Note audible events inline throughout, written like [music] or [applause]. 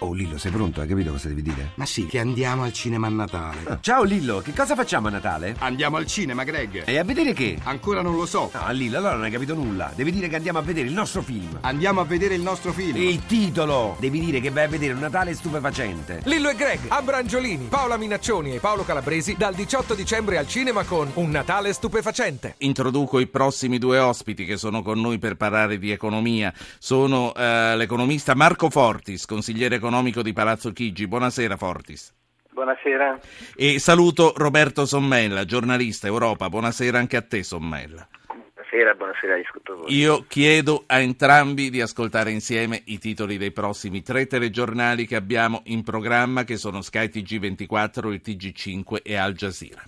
Oh Lillo, sei pronto? Hai capito cosa devi dire? Ma sì, che andiamo al cinema a Natale. Ah, [laughs] ciao Lillo, che cosa facciamo a Natale? Andiamo al cinema, Greg. E a vedere che? Ancora non lo so. No, Lillo, allora non hai capito nulla. Devi dire che andiamo a vedere il nostro film. Andiamo a vedere il nostro film. Il titolo! Devi dire che vai a vedere un Natale stupefacente. Lillo e Greg, Abrangiolini, Paola Minaccioni e Paolo Calabresi dal 18 dicembre al cinema con Un Natale stupefacente. Introduco i prossimi due ospiti che sono con noi per parlare di economia. Sono eh, l'economista Marco Fortis, consigliere economico di Palazzo Chigi. Buonasera Fortis. Buonasera. E saluto Roberto Sommella, giornalista Europa. Buonasera anche a te Sommella. Buonasera, buonasera agli ascoltatori. Io chiedo a entrambi di ascoltare insieme i titoli dei prossimi tre telegiornali che abbiamo in programma, che sono Sky TG24, il TG5 e Al Jazeera.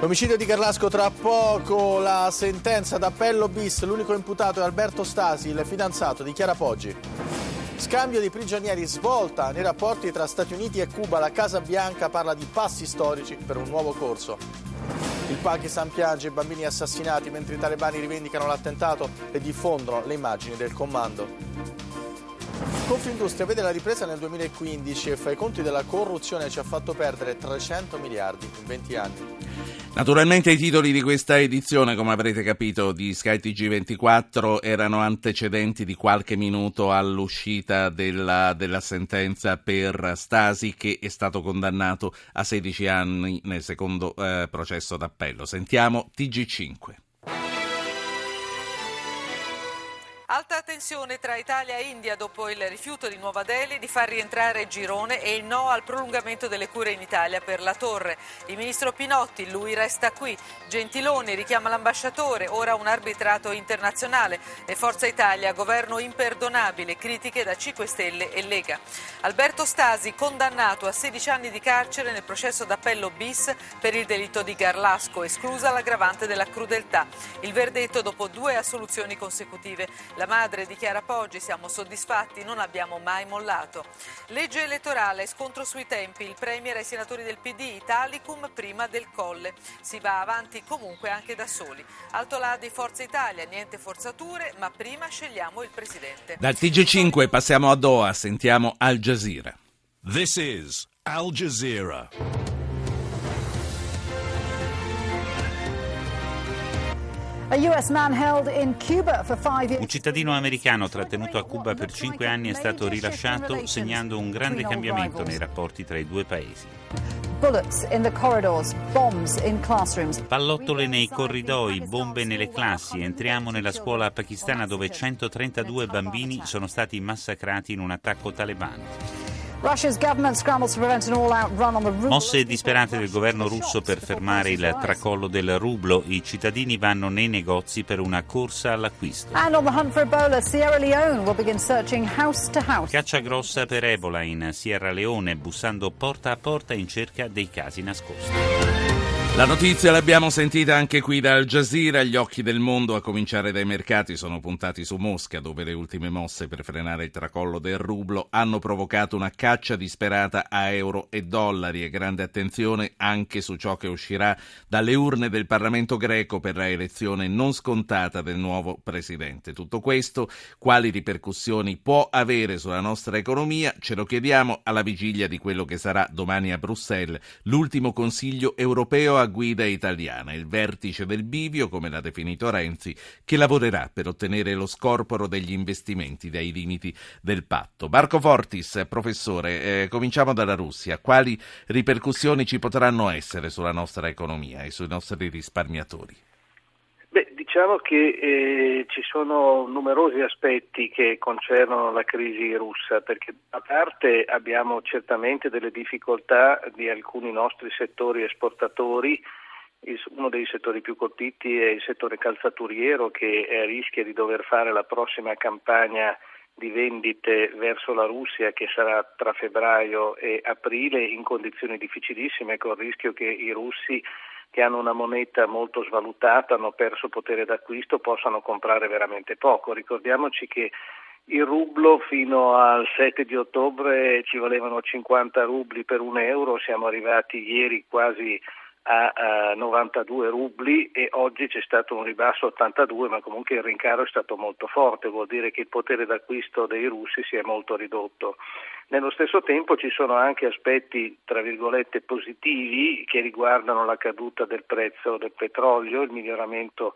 L'omicidio di Carlasco tra poco, la sentenza d'appello bis, l'unico imputato è Alberto Stasi, il fidanzato di Chiara Poggi. Scambio di prigionieri svolta nei rapporti tra Stati Uniti e Cuba, la Casa Bianca parla di passi storici per un nuovo corso. Il Pakistan piange i bambini assassinati mentre i talebani rivendicano l'attentato e diffondono le immagini del comando. Confindustria vede la ripresa nel 2015 e fa i conti della corruzione ci ha fatto perdere 300 miliardi in 20 anni. Naturalmente i titoli di questa edizione, come avrete capito, di Sky TG24 erano antecedenti di qualche minuto all'uscita della, della, sentenza per Stasi che è stato condannato a 16 anni nel secondo eh, processo d'appello. Sentiamo TG5. Alta tensione tra Italia e India dopo il rifiuto di Nuova Delhi di far rientrare Girone e il no al prolungamento delle cure in Italia per la torre. Il ministro Pinotti, lui resta qui. Gentiloni richiama l'ambasciatore, ora un arbitrato internazionale. E Forza Italia, governo imperdonabile, critiche da 5 Stelle e Lega. Alberto Stasi, condannato a 16 anni di carcere nel processo d'appello bis per il delitto di Garlasco, esclusa l'aggravante della crudeltà. Il verdetto dopo due assoluzioni consecutive. La madre dichiara Poggi, siamo soddisfatti, non abbiamo mai mollato. Legge elettorale, scontro sui tempi, il Premier ai senatori del PD, Italicum prima del Colle. Si va avanti comunque anche da soli. Alto là di Forza Italia, niente forzature, ma prima scegliamo il Presidente. Dal TG5 passiamo a Doha, sentiamo Al Jazeera. This is Al Jazeera. Un cittadino americano trattenuto a Cuba per cinque anni è stato rilasciato segnando un grande cambiamento nei rapporti tra i due paesi. Pallottole nei corridoi, bombe nelle classi. Entriamo nella scuola pakistana dove 132 bambini sono stati massacrati in un attacco talebano. Mosse disperate del governo russo per fermare il tracollo del rublo, i cittadini vanno nei negozi per una corsa all'acquisto. Caccia grossa per Ebola in Sierra Leone, bussando porta a porta in cerca dei casi nascosti. La notizia l'abbiamo sentita anche qui da Al Jazeera, gli occhi del mondo a cominciare dai mercati sono puntati su Mosca dove le ultime mosse per frenare il tracollo del rublo hanno provocato una caccia disperata a euro e dollari e grande attenzione anche su ciò che uscirà dalle urne del Parlamento greco per la elezione non scontata del nuovo presidente. Tutto questo quali ripercussioni può avere sulla nostra economia? Ce lo chiediamo alla vigilia di quello che sarà domani a Bruxelles l'ultimo Consiglio europeo a guida italiana, il vertice del bivio, come l'ha definito Renzi, che lavorerà per ottenere lo scorporo degli investimenti dai limiti del patto. Marco Fortis, professore, eh, cominciamo dalla Russia. Quali ripercussioni ci potranno essere sulla nostra economia e sui nostri risparmiatori? Diciamo che eh, ci sono numerosi aspetti che concernono la crisi russa, perché a parte abbiamo certamente delle difficoltà di alcuni nostri settori esportatori, uno dei settori più colpiti è il settore calzaturiero che rischia di dover fare la prossima campagna di vendite verso la Russia che sarà tra febbraio e aprile in condizioni difficilissime con il rischio che i russi che hanno una moneta molto svalutata, hanno perso potere d'acquisto, possano comprare veramente poco. Ricordiamoci che il rublo fino al 7 di ottobre ci volevano 50 rubli per un euro, siamo arrivati ieri quasi a, a 92 rubli e oggi c'è stato un ribasso a 82, ma comunque il rincaro è stato molto forte, vuol dire che il potere d'acquisto dei russi si è molto ridotto. Nello stesso tempo ci sono anche aspetti, tra virgolette, positivi che riguardano la caduta del prezzo del petrolio, il miglioramento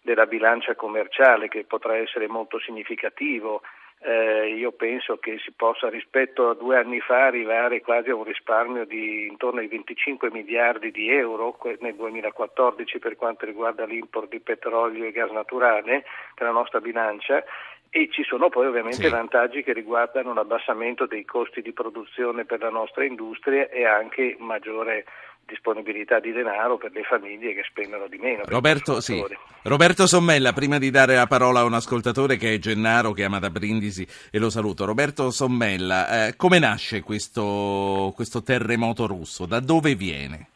della bilancia commerciale che potrà essere molto significativo. Eh, io penso che si possa rispetto a due anni fa arrivare quasi a un risparmio di intorno ai 25 miliardi di euro nel 2014 per quanto riguarda l'import di petrolio e gas naturale per la nostra bilancia e ci sono poi ovviamente Sì. vantaggi che riguardano l'abbassamento dei costi di produzione per la nostra industria e anche maggiore disponibilità di denaro per le famiglie che spendono di meno. Roberto, sì. Roberto Sommella, prima di dare la parola a un ascoltatore che è Gennaro, che ama da Brindisi, e lo saluto. Roberto Sommella, eh, come nasce questo, questo terremoto russo? Da dove viene?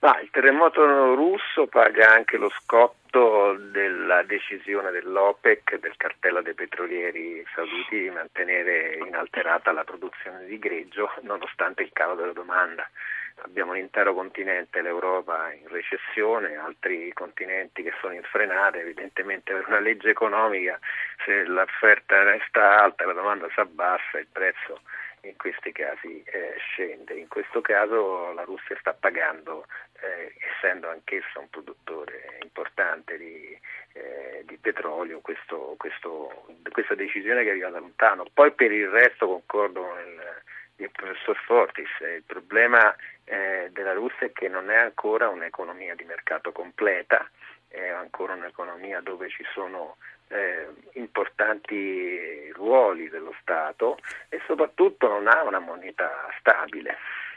Ma il terremoto russo paga anche lo scotto della decisione dell'OPEC, del cartello dei petrolieri sauditi, di mantenere inalterata la produzione di greggio nonostante il calo della domanda. Abbiamo un intero continente, l'Europa, in recessione, altri continenti che sono in frenata, evidentemente per una legge economica se l'offerta resta alta la domanda si abbassa il prezzo in questi casi eh, scende. In questo caso la Russia sta pagando, eh, essendo anch'essa un produttore importante di, eh, di petrolio, questo, questo, questa decisione che arriva da lontano. Poi per il resto concordo con il, il professor Fortis, il problema eh, della Russia è che non è ancora un'economia di mercato completa, è ancora un'economia dove ci sono eh, importanti ruoli dello Stato e soprattutto non ha una moneta stabile.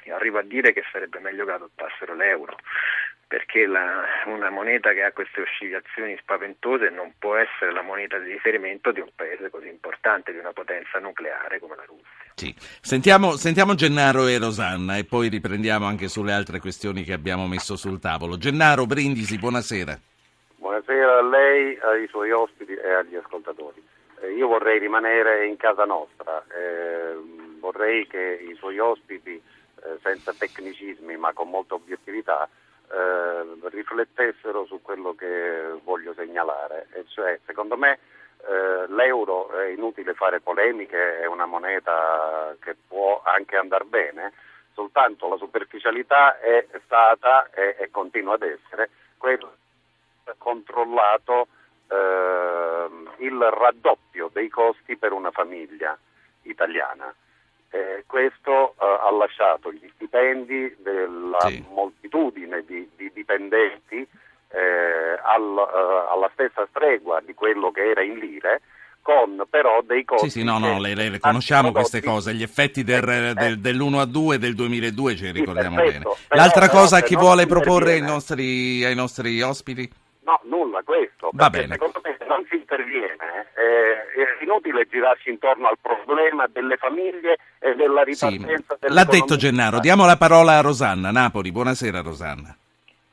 Arrivo a dire che sarebbe meglio che adottassero l'euro, perché la, una moneta che ha queste oscillazioni spaventose non può essere la moneta di riferimento di un paese così importante, di una potenza nucleare come la Russia. Sì. Sentiamo, sentiamo Gennaro e Rosanna e poi riprendiamo anche sulle altre questioni che abbiamo messo sul tavolo. Gennaro, Brindisi, buonasera. Buonasera a lei, ai suoi ospiti e agli ascoltatori. Eh, io vorrei rimanere in casa nostra, eh, vorrei che i suoi ospiti, eh, senza tecnicismi ma con molta obiettività, eh, riflettessero su quello che voglio segnalare. E cioè, secondo me eh, l'euro è inutile fare polemiche, è una moneta che può anche andare bene, soltanto la superficialità è stata e, e continua ad essere quello controllato ehm, il raddoppio dei costi per una famiglia italiana. Eh, questo eh, ha lasciato gli stipendi della Sì. moltitudine di, di dipendenti eh, al- eh, alla stessa stregua di quello che era in lire, con però dei costi. Sì, sì, no, no, le, le- conosciamo queste cose, gli effetti del, del- dell'1 a 2 del 2002 ce li ricordiamo perfetto, bene. L'altra però cosa che non vuole proporre ai nostri, ai nostri ospiti? No, nulla questo. Va bene. Secondo me non si interviene eh, è inutile girarsi intorno al problema delle famiglie e della Sì, ripartenza l'ha detto. Gennaro. Diamo la parola a Rosanna, Napoli. Buonasera Rosanna.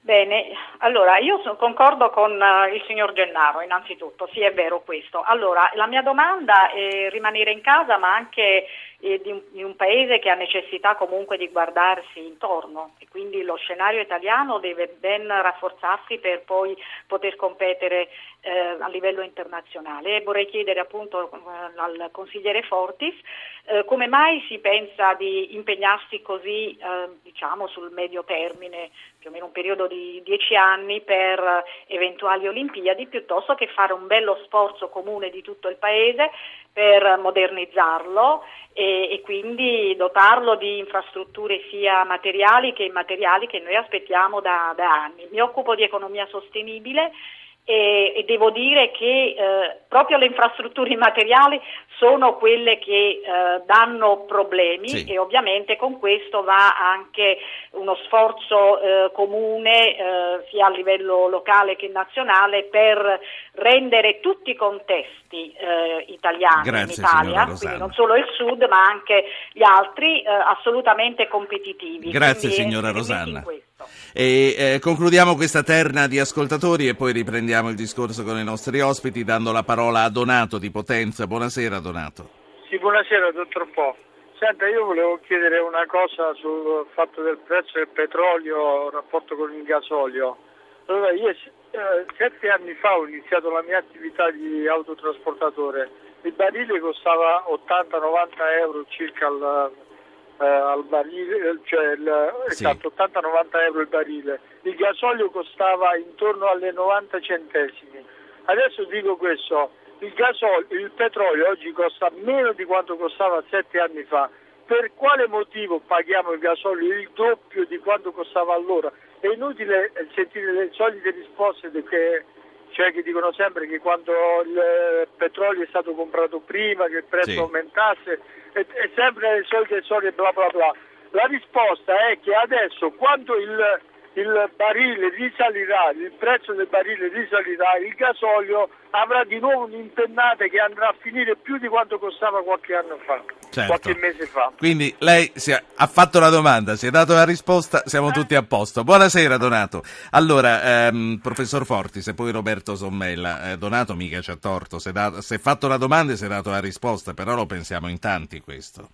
Bene, allora io so- concordo con eh, il signor Gennaro innanzitutto, sì è vero questo. Allora, la mia domanda è rimanere in casa ma anche eh, di un, paese che ha necessità comunque di guardarsi intorno e quindi lo scenario italiano deve ben rafforzarsi per poi poter competere eh, a livello internazionale. E vorrei chiedere appunto eh, al consigliere Fortis eh, come mai si pensa di impegnarsi così eh, diciamo sul medio termine, più o meno un periodo di dieci anni per eventuali Olimpiadi, piuttosto che fare un bello sforzo comune di tutto il Paese per modernizzarlo e, e quindi dotarlo di infrastrutture sia materiali che immateriali che noi aspettiamo da, da anni. Mi occupo di economia sostenibile e, e devo dire che eh, proprio le infrastrutture [laughs] immateriali sono quelle che eh, danno problemi Sì. e ovviamente con questo va anche uno sforzo eh, comune eh, sia a livello locale che nazionale per rendere tutti i contesti eh, italiani Grazie, in Italia, signora quindi non solo il sud ma anche gli altri, eh, assolutamente competitivi. Grazie, Quindi signora messi in Rosanna. E eh, concludiamo questa terna di ascoltatori e poi riprendiamo il discorso con i nostri ospiti dando la parola a Donato di Potenza. Buonasera Donato. Sì, buonasera dottor Po. Senta, io volevo chiedere una cosa sul fatto del prezzo del petrolio in rapporto con il gasolio. Allora, io eh, sette anni fa ho iniziato la mia attività di autotrasportatore. Il barile costava 80-90 euro circa al, eh, al barile, cioè il, Sì. esatto, 80-90 euro il barile. Il gasolio costava intorno alle 90 centesimi. Adesso dico questo, il, gasol- il petrolio oggi costa meno di quanto costava sette anni fa. Per quale motivo paghiamo il gasolio il doppio di quanto costava allora? È inutile eh, sentire le solite risposte che, cioè che dicono sempre che quando il eh, petrolio è stato comprato prima, che il prezzo Sì. aumentasse, è, è sempre le solite storie bla bla bla. La risposta è che adesso quando il, il barile risalirà, il prezzo del barile risalirà, il gasolio avrà di nuovo un'impennata che andrà a finire più di quanto costava qualche anno fa, Certo. qualche mese fa. Quindi lei si è- ha fatto la domanda, si è dato la risposta, siamo tutti a posto. Buonasera Donato. Allora, ehm, professor Fortis e poi Roberto Sommella. Eh, Donato mica ci ha torto, si è, dato- si è fatto la domanda e si è dato la risposta, però lo pensiamo in tanti questo.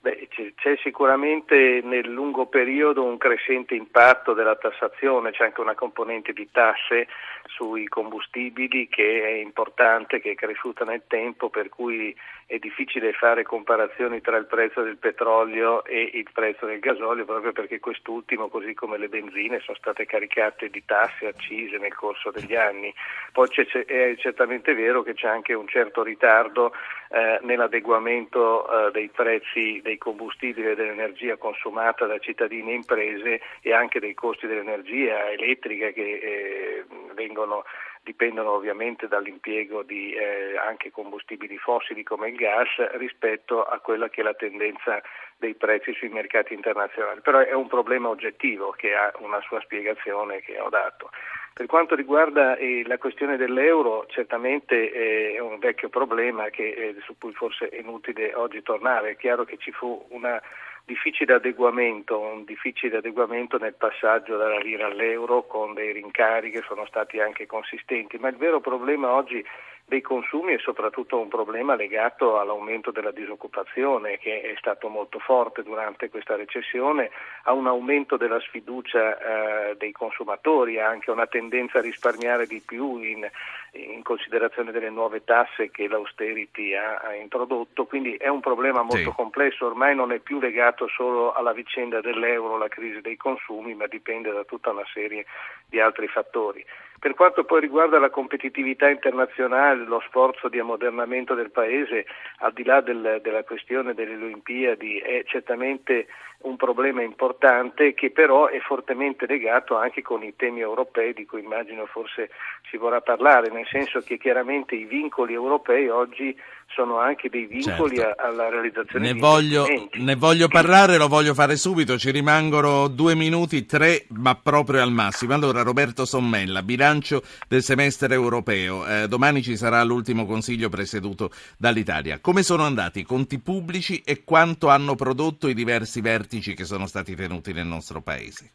Beh, c- c'è sicuramente nel lungo periodo un crescente impatto della tassazione, c'è anche una componente di tasse sui combustibili che è importante, che è cresciuta nel tempo, per cui è difficile fare comparazioni tra il prezzo del petrolio e il prezzo del gasolio, proprio perché quest'ultimo, così come le benzine, sono state caricate di tasse accise nel corso degli anni. Poi è certamente vero che c'è anche un certo ritardo eh, nell'adeguamento eh, dei prezzi dei combustibili e dell'energia consumata da cittadini e imprese e anche dei costi dell'energia elettrica che eh, vengono dipendono ovviamente dall'impiego di eh, anche combustibili fossili come il gas rispetto a quella che è la tendenza dei prezzi sui mercati internazionali. Però è un problema oggettivo che ha una sua spiegazione che ho dato. Per quanto riguarda eh, la questione dell'euro, certamente eh, è un vecchio problema che, eh, su cui forse è inutile oggi tornare. È chiaro che ci fu una difficile adeguamento, un difficile adeguamento nel passaggio dalla lira all'euro con dei rincari che sono stati anche consistenti, ma il vero problema oggi dei consumi è soprattutto un problema legato all'aumento della disoccupazione che è stato molto forte durante questa recessione, a un aumento della sfiducia eh, dei consumatori, anche una tendenza a risparmiare di più in, in considerazione delle nuove tasse che l'austerity ha, ha introdotto, quindi è un problema molto Sì. complesso, ormai non è più legato solo alla vicenda dell'euro, la crisi dei consumi, ma dipende da tutta una serie di altri fattori. Per quanto poi riguarda la competitività internazionale, lo sforzo di ammodernamento del Paese, al di là del- della questione delle Olimpiadi, è certamente un problema importante che però è fortemente legato anche con i temi europei di cui immagino forse si vorrà parlare, nel senso che chiaramente i vincoli europei oggi sono anche dei vincoli Certo. a- alla realizzazione Ne di voglio, investimenti. ne voglio parlare, lo voglio fare subito, ci rimangono due minuti, tre, ma proprio al massimo. Allora, Roberto Sommella, bilancio del semestre europeo. Eh, domani ci sarà l'ultimo consiglio presieduto dall'Italia. Come sono andati i conti pubblici e quanto hanno prodotto i diversi vertici che sono stati tenuti nel nostro Paese?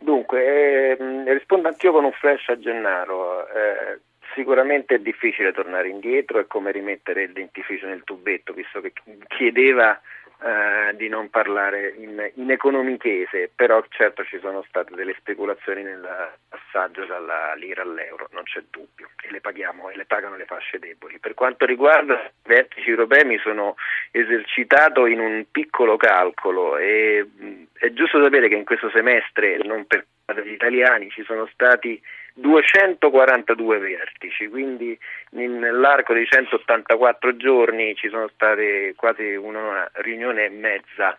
Dunque, ehm, rispondo anch'io con un flash a Gennaro. Eh, sicuramente è difficile tornare indietro, è come rimettere il dentifricio nel tubetto, visto che chiedeva eh, di non parlare in, in economichese, però certo ci sono state delle speculazioni nel passaggio dalla lira all'euro, non c'è dubbio, e le paghiamo e le pagano le fasce deboli. Per quanto riguarda i vertici europei mi sono esercitato in un piccolo calcolo e mh, è giusto sapere che in questo semestre, non per gli italiani, ci sono stati 242 vertici, quindi in- nell'arco di 184 giorni ci sono state quasi una riunione e mezza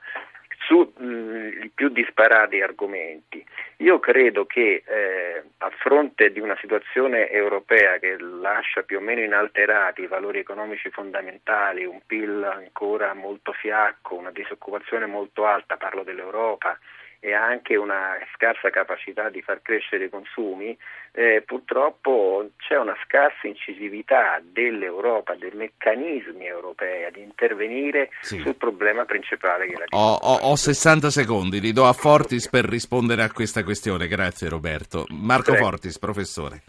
su mh, i più disparati argomenti. Io credo che eh, a fronte di una situazione europea che lascia più o meno inalterati i valori economici fondamentali, un PIL ancora molto fiacco, una disoccupazione molto alta, parlo dell'Europa, e anche una scarsa capacità di far crescere i consumi, eh, purtroppo c'è una scarsa incisività dell'Europa, dei meccanismi europei ad intervenire Sì. sul problema principale che è la Ho, ho- ho 60 secondi, li do a Fortis per rispondere a questa questione. Grazie Roberto. Marco Prego. Fortis, professore.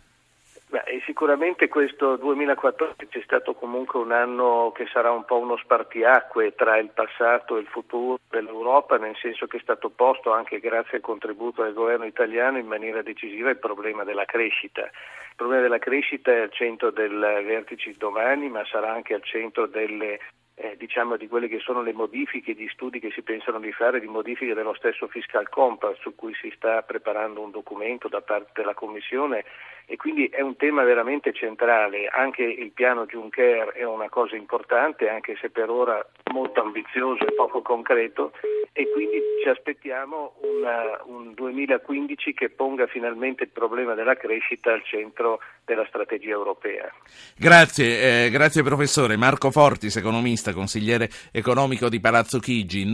Sicuramente questo 2014 è stato comunque un anno che sarà un po' uno spartiacque tra il passato e il futuro dell'Europa, nel senso che è stato posto anche grazie al contributo del governo italiano in maniera decisiva il problema della crescita. Il problema della crescita è al centro del vertice domani, ma sarà anche al centro delle eh, diciamo di quelle che sono le modifiche, gli studi che si pensano di fare di modifiche dello stesso fiscal compass su cui si sta preparando un documento da parte della Commissione e quindi è un tema veramente centrale. Anche il piano Juncker è una cosa importante, anche se per ora molto ambizioso e poco concreto e quindi ci aspettiamo una, un 2015 che ponga finalmente il problema della crescita al centro della strategia europea. Grazie, eh, grazie professore. Marco Fortis, economista, consigliere economico di Palazzo Chigi.